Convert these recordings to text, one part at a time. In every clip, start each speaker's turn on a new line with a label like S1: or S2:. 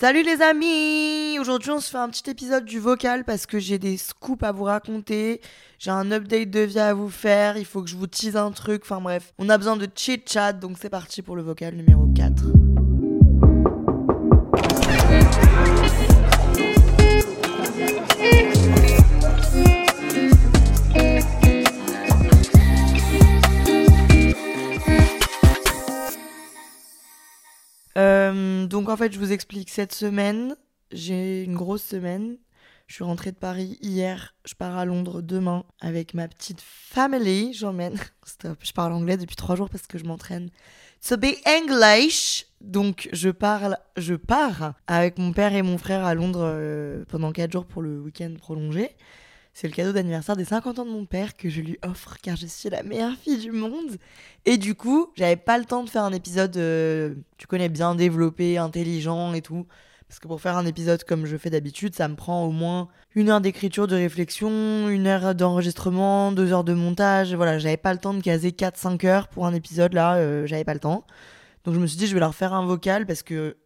S1: Salut les amis! Aujourd'hui on se fait un petit épisode du vocal parce que j'ai des scoops à vous raconter, j'ai un update de vie à vous faire, il faut que je vous tease un truc, enfin bref, on a besoin de chit chat donc c'est parti pour le vocal numéro 4. En fait, je vous explique cette semaine, j'ai une grosse semaine. Je suis rentrée de Paris hier, je pars à Londres demain avec ma petite family. J'emmène. Stop, je parle anglais depuis trois jours parce que je m'entraîne. To be English. Donc je parle, je pars avec mon père et mon frère à Londres euh, pendant quatre jours pour le week-end prolongé. C'est le cadeau d'anniversaire des 50 ans de mon père que je lui offre car je suis la meilleure fille du monde. Et du coup, j'avais pas le temps de faire un épisode, euh, tu connais, bien développé, intelligent et tout. Parce que pour faire un épisode comme je fais d'habitude, ça me prend au moins une heure d'écriture, de réflexion, une heure d'enregistrement, deux heures de montage. Voilà, j'avais pas le temps de caser 4-5 heures pour un épisode là, euh, j'avais pas le temps. Donc je me suis dit, je vais leur faire un vocal parce que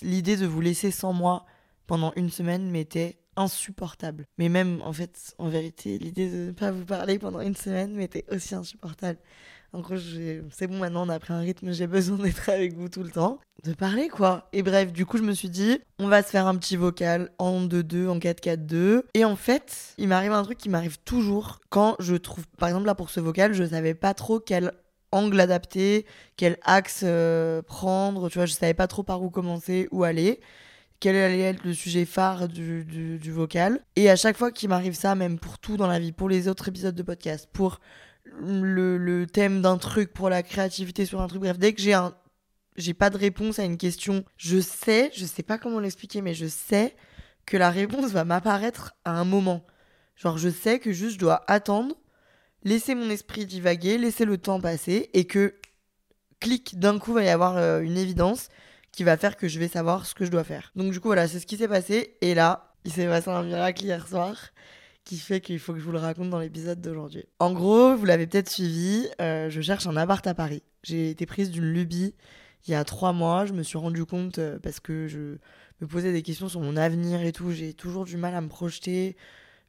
S1: l'idée de vous laisser sans moi pendant une semaine m'était insupportable. Mais même, en fait, en vérité, l'idée de ne pas vous parler pendant une semaine m'était aussi insupportable. En gros, c'est bon, maintenant on a pris un rythme, j'ai besoin d'être avec vous tout le temps. De parler, quoi. Et bref, du coup, je me suis dit, on va se faire un petit vocal en 2-2, en 4-4-2. Et en fait, il m'arrive un truc qui m'arrive toujours quand je trouve, par exemple, là pour ce vocal, je savais pas trop quel angle adapter, quel axe euh, prendre, tu vois, je savais pas trop par où commencer, où aller quel allait être le sujet phare du, vocal. Et à chaque fois qu'il m'arrive ça, même pour tout dans la vie, pour les autres épisodes de podcast, pour le, le thème d'un truc, pour la créativité sur un truc, bref, dès que j'ai un j'ai pas de réponse à une question, je sais, je sais pas comment l'expliquer, mais je sais que la réponse va m'apparaître à un moment. Genre, je sais que juste je dois attendre, laisser mon esprit divaguer, laisser le temps passer, et que, clic, d'un coup, va y avoir euh, une évidence qui va faire que je vais savoir ce que je dois faire. Donc du coup voilà, c'est ce qui s'est passé et là, il s'est passé un miracle hier soir qui fait qu'il faut que je vous le raconte dans l'épisode d'aujourd'hui. En gros, vous l'avez peut-être suivi, euh, je cherche un appart à Paris. J'ai été prise d'une lubie il y a trois mois, je me suis rendu compte euh, parce que je me posais des questions sur mon avenir et tout, j'ai toujours du mal à me projeter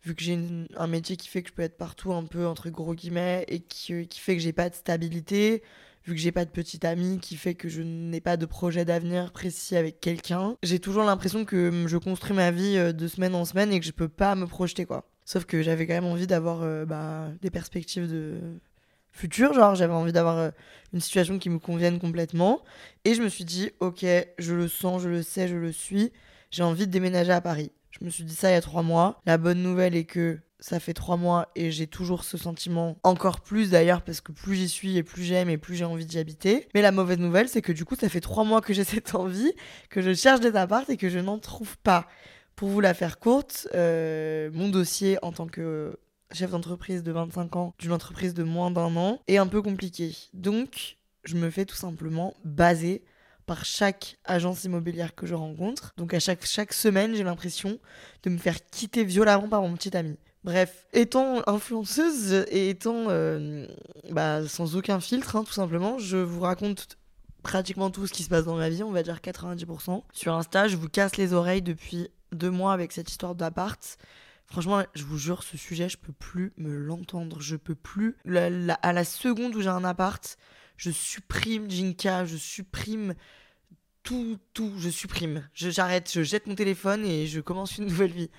S1: vu que j'ai un métier qui fait que je peux être partout un peu entre gros guillemets et qui fait que j'ai pas de stabilité, vu que j'ai pas de petite amie qui fait que je n'ai pas de projet d'avenir précis avec quelqu'un, j'ai toujours l'impression que je construis ma vie euh, de semaine en semaine et que je peux pas me projeter quoi. Sauf que j'avais quand même envie d'avoir euh, bah, des perspectives de futur, genre j'avais envie d'avoir euh, une situation qui me convienne complètement et je me suis dit ok, je le sens, je le sais, je le suis, j'ai envie de déménager à Paris. Je me suis dit ça il y a trois mois. La bonne nouvelle est que ça fait trois mois et j'ai toujours ce sentiment, encore plus d'ailleurs, parce que plus j'y suis et plus j'aime et plus j'ai envie d'y habiter. Mais la mauvaise nouvelle, c'est que du coup, ça fait trois mois que j'ai cette envie, que je cherche des apparts et que je n'en trouve pas. Pour vous la faire courte, euh, mon dossier en tant que chef d'entreprise de 25 ans d'une entreprise de moins d'un an est un peu compliqué. Donc, je me fais tout simplement baser par chaque agence immobilière que je rencontre. Donc à chaque, chaque semaine, j'ai l'impression de me faire quitter violemment par mon petit ami. Bref, étant influenceuse et étant euh, bah, sans aucun filtre, hein, tout simplement, je vous raconte pratiquement tout ce qui se passe dans ma vie, on va dire 90%. Sur Insta, je vous casse les oreilles depuis deux mois avec cette histoire d'appart. Franchement, je vous jure, ce sujet, je peux plus me l'entendre. Je peux plus. La- la- à la seconde où j'ai un appart, je supprime Jinka, je supprime tout, tout, je supprime. J'arrête, je jette mon téléphone et je commence une nouvelle vie.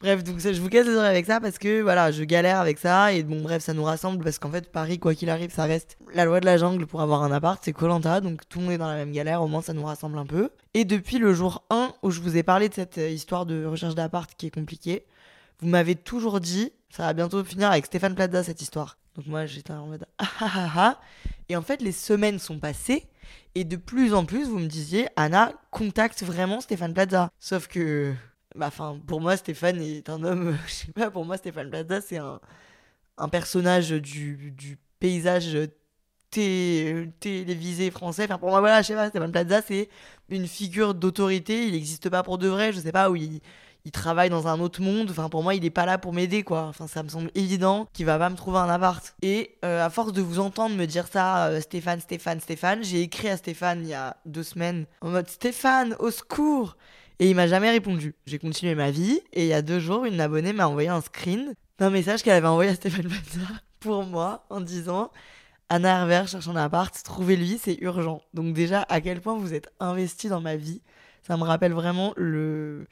S1: Bref, donc je vous casse les oreilles avec ça parce que voilà, je galère avec ça et bon, bref, ça nous rassemble parce qu'en fait, Paris, quoi qu'il arrive, ça reste la loi de la jungle pour avoir un appart, c'est Colanta, donc tout le monde est dans la même galère, au moins ça nous rassemble un peu. Et depuis le jour 1 où je vous ai parlé de cette euh, histoire de recherche d'appart qui est compliquée, vous m'avez toujours dit, ça va bientôt finir avec Stéphane Plaza cette histoire. Donc moi j'étais en mode ah ah ah ah. Et en fait les semaines sont passées Et de plus en plus, vous me disiez, Anna, contacte vraiment Stéphane Plaza. Sauf que, bah, pour moi, Stéphane est un homme, je sais pas, pour moi, Stéphane Plaza, c'est un, un personnage du, du paysage télévisé français. Enfin, pour moi, voilà, je sais pas, Stéphane Plaza, c'est une figure d'autorité. Il n'existe pas pour de vrai. Je sais pas où il, il travaille dans un autre monde. Enfin, pour moi, il est pas là pour m'aider, quoi. Enfin, ça me semble évident qu'il va pas me trouver un appart. Et euh, à force de vous entendre me dire ça, euh, Stéphane, Stéphane, Stéphane, j'ai écrit à Stéphane il y a deux semaines en mode Stéphane, au secours Et il m'a jamais répondu. J'ai continué ma vie et il y a deux jours, une abonnée m'a envoyé un screen d'un message qu'elle avait envoyé à Stéphane Plaza pour moi en disant Anna Herbert cherche un appart, trouvez-lui, c'est urgent. Donc déjà, à quel point vous êtes investi dans ma vie? Ça me rappelle vraiment le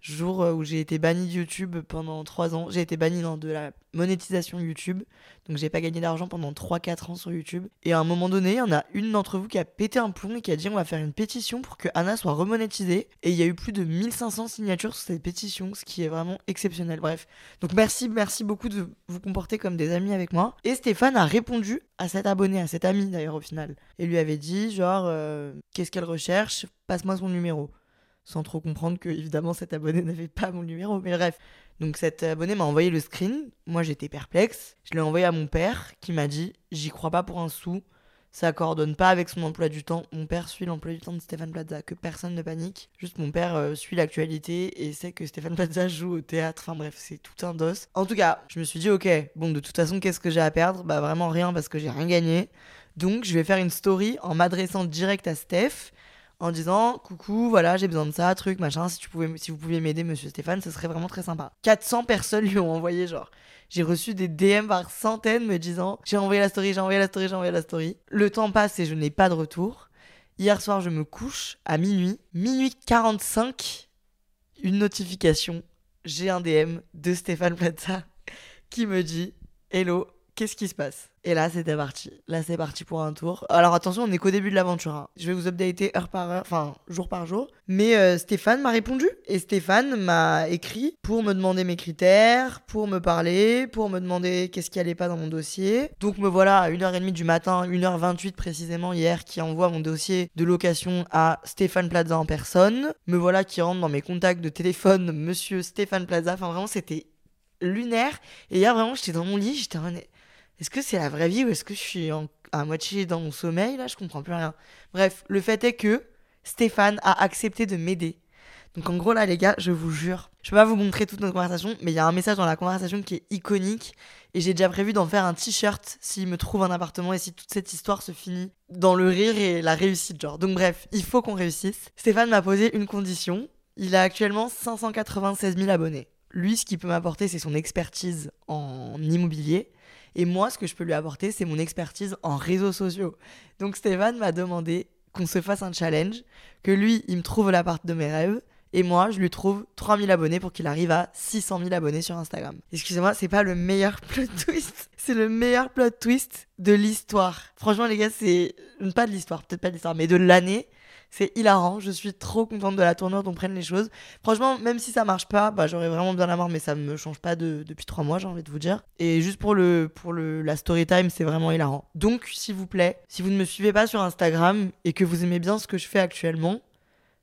S1: jour où j'ai été banni de YouTube pendant 3 ans. J'ai été banni dans de la monétisation YouTube. Donc j'ai pas gagné d'argent pendant 3-4 ans sur YouTube. Et à un moment donné, il y en a une d'entre vous qui a pété un plomb et qui a dit on va faire une pétition pour que Anna soit remonétisée. Et il y a eu plus de 1500 signatures sur cette pétition, ce qui est vraiment exceptionnel. Bref. Donc merci, merci beaucoup de vous comporter comme des amis avec moi. Et Stéphane a répondu à cet abonné, à cet ami d'ailleurs au final. Et lui avait dit genre euh, qu'est-ce qu'elle recherche? Passe-moi son numéro sans trop comprendre que évidemment cet abonné n'avait pas mon numéro. Mais bref, donc cet abonné m'a envoyé le screen. Moi j'étais perplexe. Je l'ai envoyé à mon père qui m'a dit j'y crois pas pour un sou. Ça coordonne pas avec son emploi du temps. Mon père suit l'emploi du temps de Stéphane Plaza, que personne ne panique. Juste mon père euh, suit l'actualité et sait que Stéphane Plaza joue au théâtre. Enfin bref, c'est tout un dos. En tout cas, je me suis dit ok, bon de toute façon qu'est-ce que j'ai à perdre? Bah vraiment rien parce que j'ai rien gagné. Donc je vais faire une story en m'adressant direct à Steph en disant coucou, voilà, j'ai besoin de ça, truc, machin, si, si vous pouviez m'aider, monsieur Stéphane, ce serait vraiment très sympa. 400 personnes lui ont envoyé, genre. J'ai reçu des DM par centaines me disant j'ai envoyé la story, j'ai envoyé la story, j'ai envoyé la story. Le temps passe et je n'ai pas de retour. Hier soir, je me couche à minuit. Minuit 45, une notification. J'ai un DM de Stéphane Plaza qui me dit Hello, qu'est-ce qui se passe? Et là, c'était parti. Là, c'est parti pour un tour. Alors attention, on n'est qu'au début de l'aventure. Hein. Je vais vous updater heure par heure, enfin jour par jour. Mais euh, Stéphane m'a répondu. Et Stéphane m'a écrit pour me demander mes critères, pour me parler, pour me demander qu'est-ce qui allait pas dans mon dossier. Donc me voilà à 1h30 du matin, 1h28 précisément hier, qui envoie mon dossier de location à Stéphane Plaza en personne. Me voilà qui rentre dans mes contacts de téléphone, monsieur Stéphane Plaza. Enfin vraiment, c'était lunaire. Et hier, vraiment, j'étais dans mon lit, j'étais en est-ce que c'est la vraie vie ou est-ce que je suis à moitié dans mon sommeil là? Je comprends plus rien. Bref, le fait est que Stéphane a accepté de m'aider. Donc en gros là les gars, je vous jure, je peux pas vous montrer toute notre conversation, mais il y a un message dans la conversation qui est iconique et j'ai déjà prévu d'en faire un t-shirt s'il me trouve un appartement et si toute cette histoire se finit dans le rire et la réussite genre. Donc bref, il faut qu'on réussisse. Stéphane m'a posé une condition. Il a actuellement 596 000 abonnés. Lui, ce qu'il peut m'apporter, c'est son expertise en immobilier. Et moi, ce que je peux lui apporter, c'est mon expertise en réseaux sociaux. Donc Stéphane m'a demandé qu'on se fasse un challenge, que lui, il me trouve l'appart de mes rêves, et moi, je lui trouve 3000 abonnés pour qu'il arrive à 600 000 abonnés sur Instagram. Excusez-moi, c'est pas le meilleur plot twist. C'est le meilleur plot twist de l'histoire. Franchement, les gars, c'est. Pas de l'histoire, peut-être pas de l'histoire, mais de l'année. C'est hilarant. Je suis trop contente de la tournure dont prennent les choses. Franchement, même si ça marche pas, bah, j'aurais vraiment bien la mort, mais ça me change pas de, depuis trois mois, j'ai envie de vous dire. Et juste pour, le, pour le, la story time, c'est vraiment hilarant. Donc, s'il vous plaît, si vous ne me suivez pas sur Instagram et que vous aimez bien ce que je fais actuellement,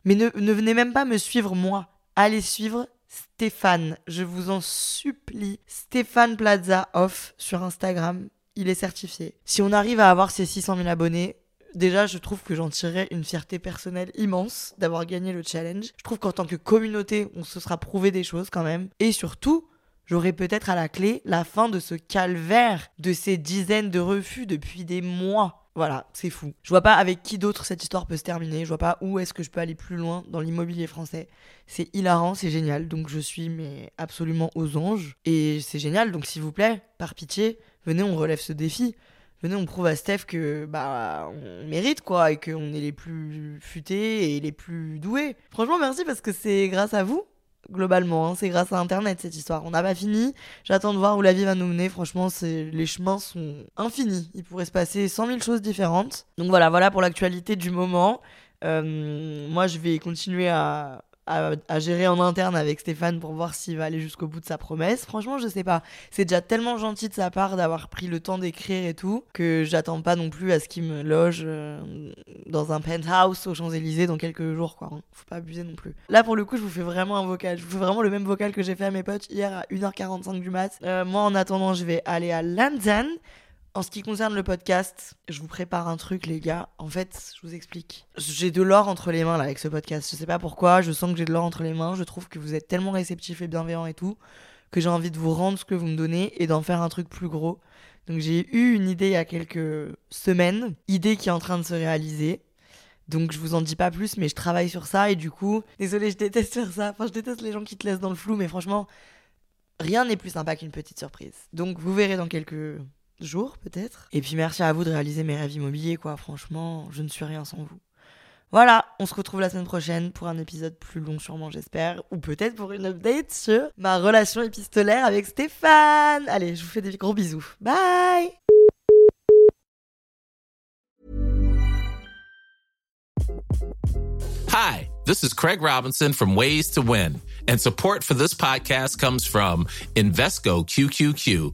S1: mais ne, ne venez même pas me suivre moi. Allez suivre Stéphane. Je vous en supplie. Stéphane Plaza Off sur Instagram. Il est certifié. Si on arrive à avoir ces 600 000 abonnés, Déjà, je trouve que j'en tirerais une fierté personnelle immense d'avoir gagné le challenge. Je trouve qu'en tant que communauté, on se sera prouvé des choses quand même. Et surtout, j'aurai peut-être à la clé la fin de ce calvaire, de ces dizaines de refus depuis des mois. Voilà, c'est fou. Je vois pas avec qui d'autre cette histoire peut se terminer. Je vois pas où est-ce que je peux aller plus loin dans l'immobilier français. C'est hilarant, c'est génial. Donc je suis mais absolument aux anges. Et c'est génial. Donc s'il vous plaît, par pitié, venez, on relève ce défi venez, on prouve à Steph que bah on mérite quoi et qu'on est les plus futés et les plus doués. Franchement, merci parce que c'est grâce à vous globalement, hein. c'est grâce à internet cette histoire. On n'a pas fini, j'attends de voir où la vie va nous mener. Franchement, c'est les chemins sont infinis. Il pourrait se passer 100 000 choses différentes. Donc voilà, voilà pour l'actualité du moment. Euh, moi, je vais continuer à à, gérer en interne avec Stéphane pour voir s'il va aller jusqu'au bout de sa promesse. Franchement, je sais pas. C'est déjà tellement gentil de sa part d'avoir pris le temps d'écrire et tout que j'attends pas non plus à ce qu'il me loge euh, dans un penthouse aux Champs-Élysées dans quelques jours, quoi. Faut pas abuser non plus. Là, pour le coup, je vous fais vraiment un vocal. Je vous fais vraiment le même vocal que j'ai fait à mes potes hier à 1h45 du mat. Euh, moi, en attendant, je vais aller à London. En ce qui concerne le podcast, je vous prépare un truc, les gars. En fait, je vous explique. J'ai de l'or entre les mains là avec ce podcast. Je sais pas pourquoi, je sens que j'ai de l'or entre les mains. Je trouve que vous êtes tellement réceptifs et bienveillants et tout que j'ai envie de vous rendre ce que vous me donnez et d'en faire un truc plus gros. Donc j'ai eu une idée il y a quelques semaines, idée qui est en train de se réaliser. Donc je vous en dis pas plus, mais je travaille sur ça et du coup, désolé, je déteste faire ça. Enfin, je déteste les gens qui te laissent dans le flou, mais franchement, rien n'est plus sympa qu'une petite surprise. Donc vous verrez dans quelques jours peut-être. Et puis merci à vous de réaliser mes rêves immobiliers, quoi. Franchement, je ne suis rien sans vous. Voilà, on se retrouve la semaine prochaine pour un épisode plus long sûrement j'espère, ou peut-être pour une update sur ma relation épistolaire avec Stéphane. Allez, je vous fais des gros bisous. Bye
S2: Hi, this is Craig Robinson from Ways to Win, and support for this podcast comes from Invesco QQQ